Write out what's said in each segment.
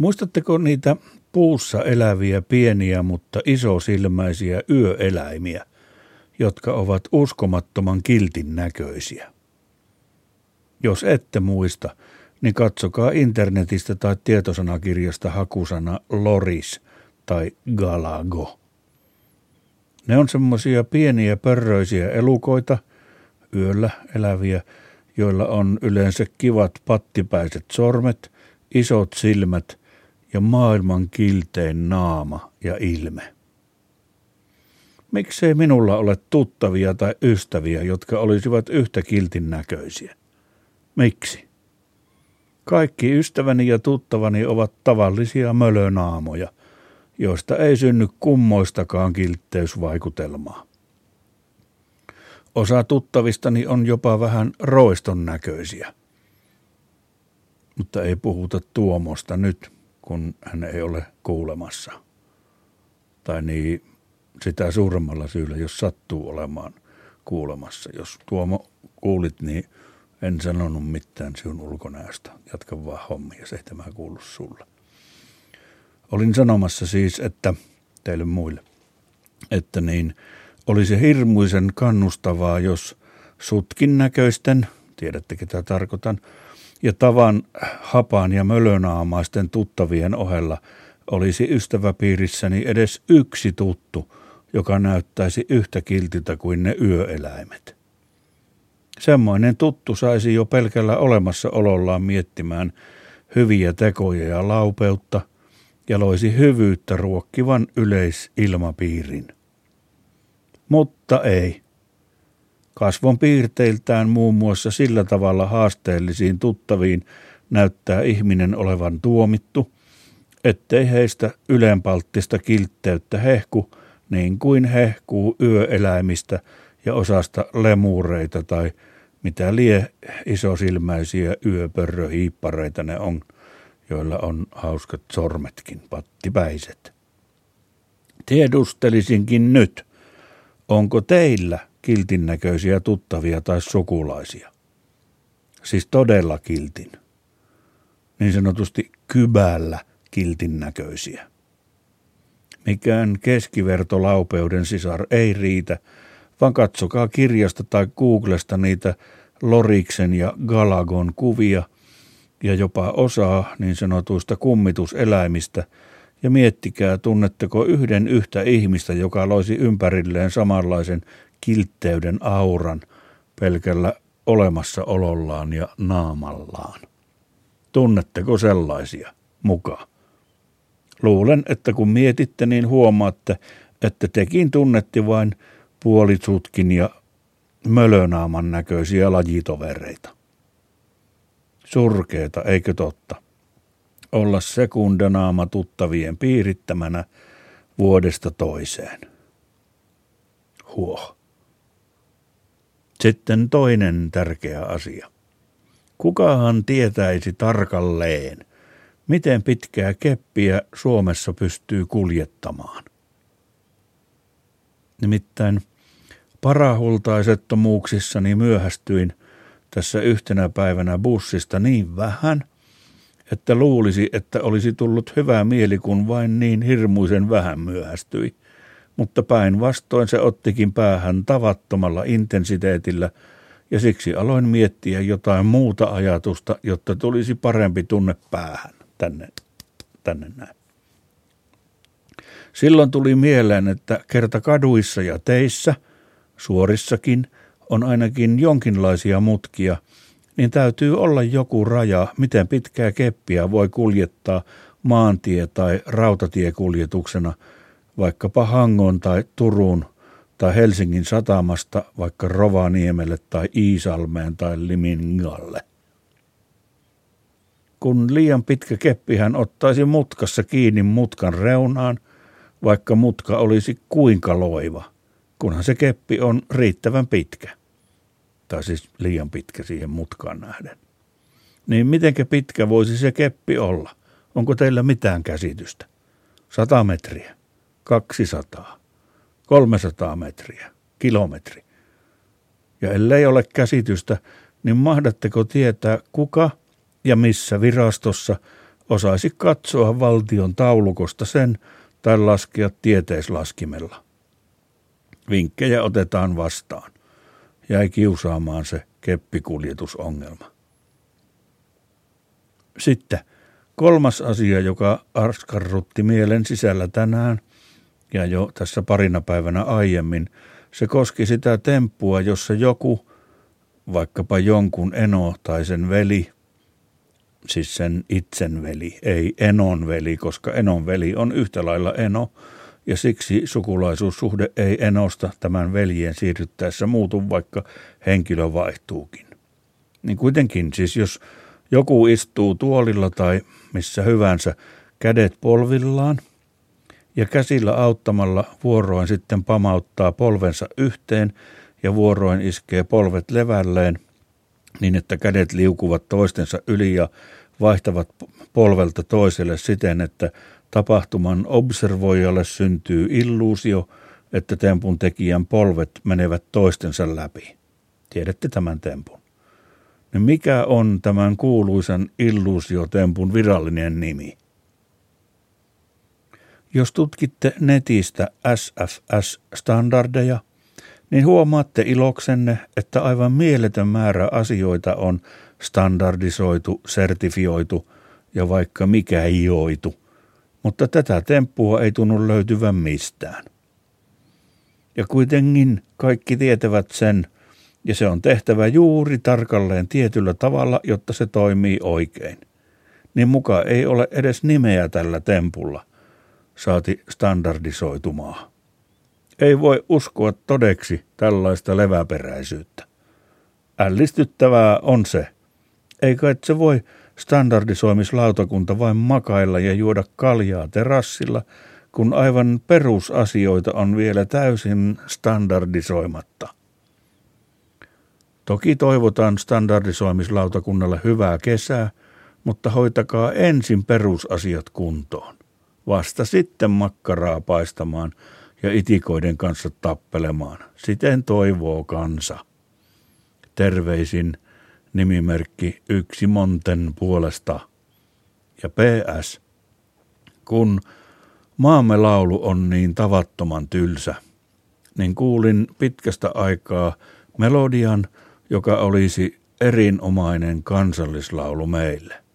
Muistatteko niitä puussa eläviä pieniä, mutta isosilmäisiä yöeläimiä, jotka ovat uskomattoman kiltin näköisiä? Jos ette muista, niin katsokaa internetistä tai tietosanakirjasta hakusana loris tai galago. Ne on semmoisia pieniä pörröisiä elukoita, yöllä eläviä, joilla on yleensä kivat pattipäiset sormet, isot silmät ja maailman kiltein naama ja ilme. Miksei minulla ole tuttavia tai ystäviä, jotka olisivat yhtä kiltin näköisiä? Miksi? Kaikki ystäväni ja tuttavani ovat tavallisia mölönaamoja, joista ei synny kummoistakaan kiltteysvaikutelmaa. Osa tuttavistani on jopa vähän roiston näköisiä. Mutta ei puhuta Tuomosta nyt, kun hän ei ole kuulemassa. Tai niin sitä suuremmalla syyllä, jos sattuu olemaan kuulemassa. Jos Tuomo kuulit, niin en sanonut mitään sinun ulkonäöstä. Jatka vaan hommia, se ei tämä kuulu sulle. Olin sanomassa siis, että teille muille, että niin olisi hirmuisen kannustavaa, jos sutkin näköisten, tiedätte ketä tarkoitan, ja tavan hapan ja mölönaamaisten tuttavien ohella olisi ystäväpiirissäni edes yksi tuttu, joka näyttäisi yhtä kiltiltä kuin ne yöeläimet. Semmoinen tuttu saisi jo pelkällä olemassaolollaan miettimään hyviä tekoja ja laupeutta ja loisi hyvyyttä ruokkivan yleisilmapiirin. Mutta ei. Kasvon piirteiltään muun muassa sillä tavalla haasteellisiin tuttaviin näyttää ihminen olevan tuomittu, ettei heistä ylenpalttista kiltteyttä hehku niin kuin hehkuu yöeläimistä ja osasta lemureita tai mitä lie isosilmäisiä yöpörröhiippareita ne on, joilla on hauskat sormetkin, pattipäiset. Tiedustelisinkin nyt, onko teillä kiltin näköisiä tuttavia tai sukulaisia? Siis todella kiltin. Niin sanotusti kybällä kiltin näköisiä. Mikään keskivertolaupeuden sisar ei riitä – vaan katsokaa kirjasta tai Googlesta niitä Loriksen ja Galagon kuvia ja jopa osaa niin sanotuista kummituseläimistä ja miettikää, tunnetteko yhden yhtä ihmistä, joka loisi ympärilleen samanlaisen kiltteyden auran pelkällä olemassaolollaan ja naamallaan. Tunnetteko sellaisia mukaan? Luulen, että kun mietitte, niin huomaatte, että tekin tunnetti vain puolitsutkin ja mölönaaman näköisiä lajitovereita. Surkeeta, eikö totta? Olla sekundanaama tuttavien piirittämänä vuodesta toiseen. Huoh. Sitten toinen tärkeä asia. Kukahan tietäisi tarkalleen, miten pitkää keppiä Suomessa pystyy kuljettamaan? Nimittäin parahultaisettomuuksissani myöhästyin tässä yhtenä päivänä bussista niin vähän, että luulisi, että olisi tullut hyvä mieli, kun vain niin hirmuisen vähän myöhästyi. Mutta päinvastoin se ottikin päähän tavattomalla intensiteetillä, ja siksi aloin miettiä jotain muuta ajatusta, jotta tulisi parempi tunne päähän tänne, tänne näin. Silloin tuli mieleen, että kerta kaduissa ja teissä – suorissakin on ainakin jonkinlaisia mutkia, niin täytyy olla joku raja, miten pitkää keppiä voi kuljettaa maantie- tai rautatiekuljetuksena vaikkapa Hangon tai Turun tai Helsingin satamasta vaikka Rovaniemelle tai Iisalmeen tai Limingalle. Kun liian pitkä keppihän ottaisi mutkassa kiinni mutkan reunaan, vaikka mutka olisi kuinka loiva – kunhan se keppi on riittävän pitkä. Tai siis liian pitkä siihen mutkaan nähden. Niin mitenkä pitkä voisi se keppi olla? Onko teillä mitään käsitystä? 100 metriä, 200, 300 metriä, kilometri. Ja ellei ole käsitystä, niin mahdatteko tietää, kuka ja missä virastossa osaisi katsoa valtion taulukosta sen tai laskea tieteislaskimella. Vinkkejä otetaan vastaan. Jäi kiusaamaan se keppikuljetusongelma. Sitten kolmas asia, joka arskarrutti mielen sisällä tänään ja jo tässä parina päivänä aiemmin, se koski sitä temppua, jossa joku, vaikkapa jonkun eno tai sen veli, siis sen itsen veli, ei enon veli, koska enon veli on yhtä lailla eno, ja siksi sukulaisuussuhde ei enosta tämän veljen siirryttäessä muutu, vaikka henkilö vaihtuukin. Niin kuitenkin, siis jos joku istuu tuolilla tai missä hyvänsä kädet polvillaan ja käsillä auttamalla vuoroin sitten pamauttaa polvensa yhteen ja vuoroin iskee polvet levälleen niin, että kädet liukuvat toistensa yli ja vaihtavat polvelta toiselle siten, että tapahtuman observoijalle syntyy illuusio, että tempun tekijän polvet menevät toistensa läpi. Tiedätte tämän tempun. Niin mikä on tämän kuuluisan illuusiotempun virallinen nimi? Jos tutkitte netistä SFS-standardeja, niin huomaatte iloksenne, että aivan mieletön määrä asioita on standardisoitu, sertifioitu ja vaikka mikä ioitu, mutta tätä temppua ei tunnu löytyvän mistään. Ja kuitenkin kaikki tietävät sen, ja se on tehtävä juuri tarkalleen tietyllä tavalla, jotta se toimii oikein. Niin muka ei ole edes nimeä tällä tempulla, saati standardisoitumaa. Ei voi uskoa todeksi tällaista leväperäisyyttä. Ällistyttävää on se. Eikä et se voi standardisoimislautakunta vain makailla ja juoda kaljaa terassilla, kun aivan perusasioita on vielä täysin standardisoimatta. Toki toivotaan standardisoimislautakunnalle hyvää kesää, mutta hoitakaa ensin perusasiat kuntoon. Vasta sitten makkaraa paistamaan ja itikoiden kanssa tappelemaan. Siten toivoo kansa. Terveisin nimimerkki Yksi Monten puolesta. Ja PS. Kun maamme laulu on niin tavattoman tylsä, niin kuulin pitkästä aikaa melodian, joka olisi erinomainen kansallislaulu meille.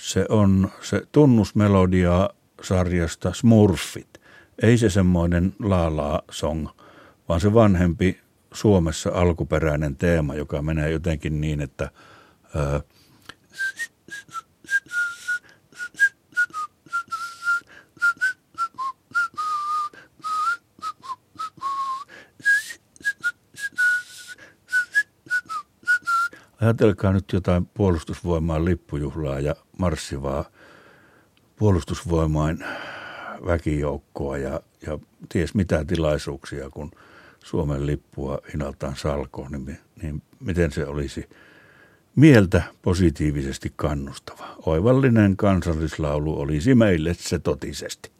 Se on se tunnusmelodia sarjasta Smurfit. Ei se semmoinen laalaa song, vaan se vanhempi Suomessa alkuperäinen teema, joka menee jotenkin niin, että ää, Ajatelkaa nyt jotain puolustusvoimaan lippujuhlaa ja marssivaa puolustusvoimain väkijoukkoa ja, ja ties mitä tilaisuuksia, kun – Suomen lippua hinaltaan salkoon, niin, niin miten se olisi mieltä positiivisesti kannustava. Oivallinen kansallislaulu olisi meille se totisesti.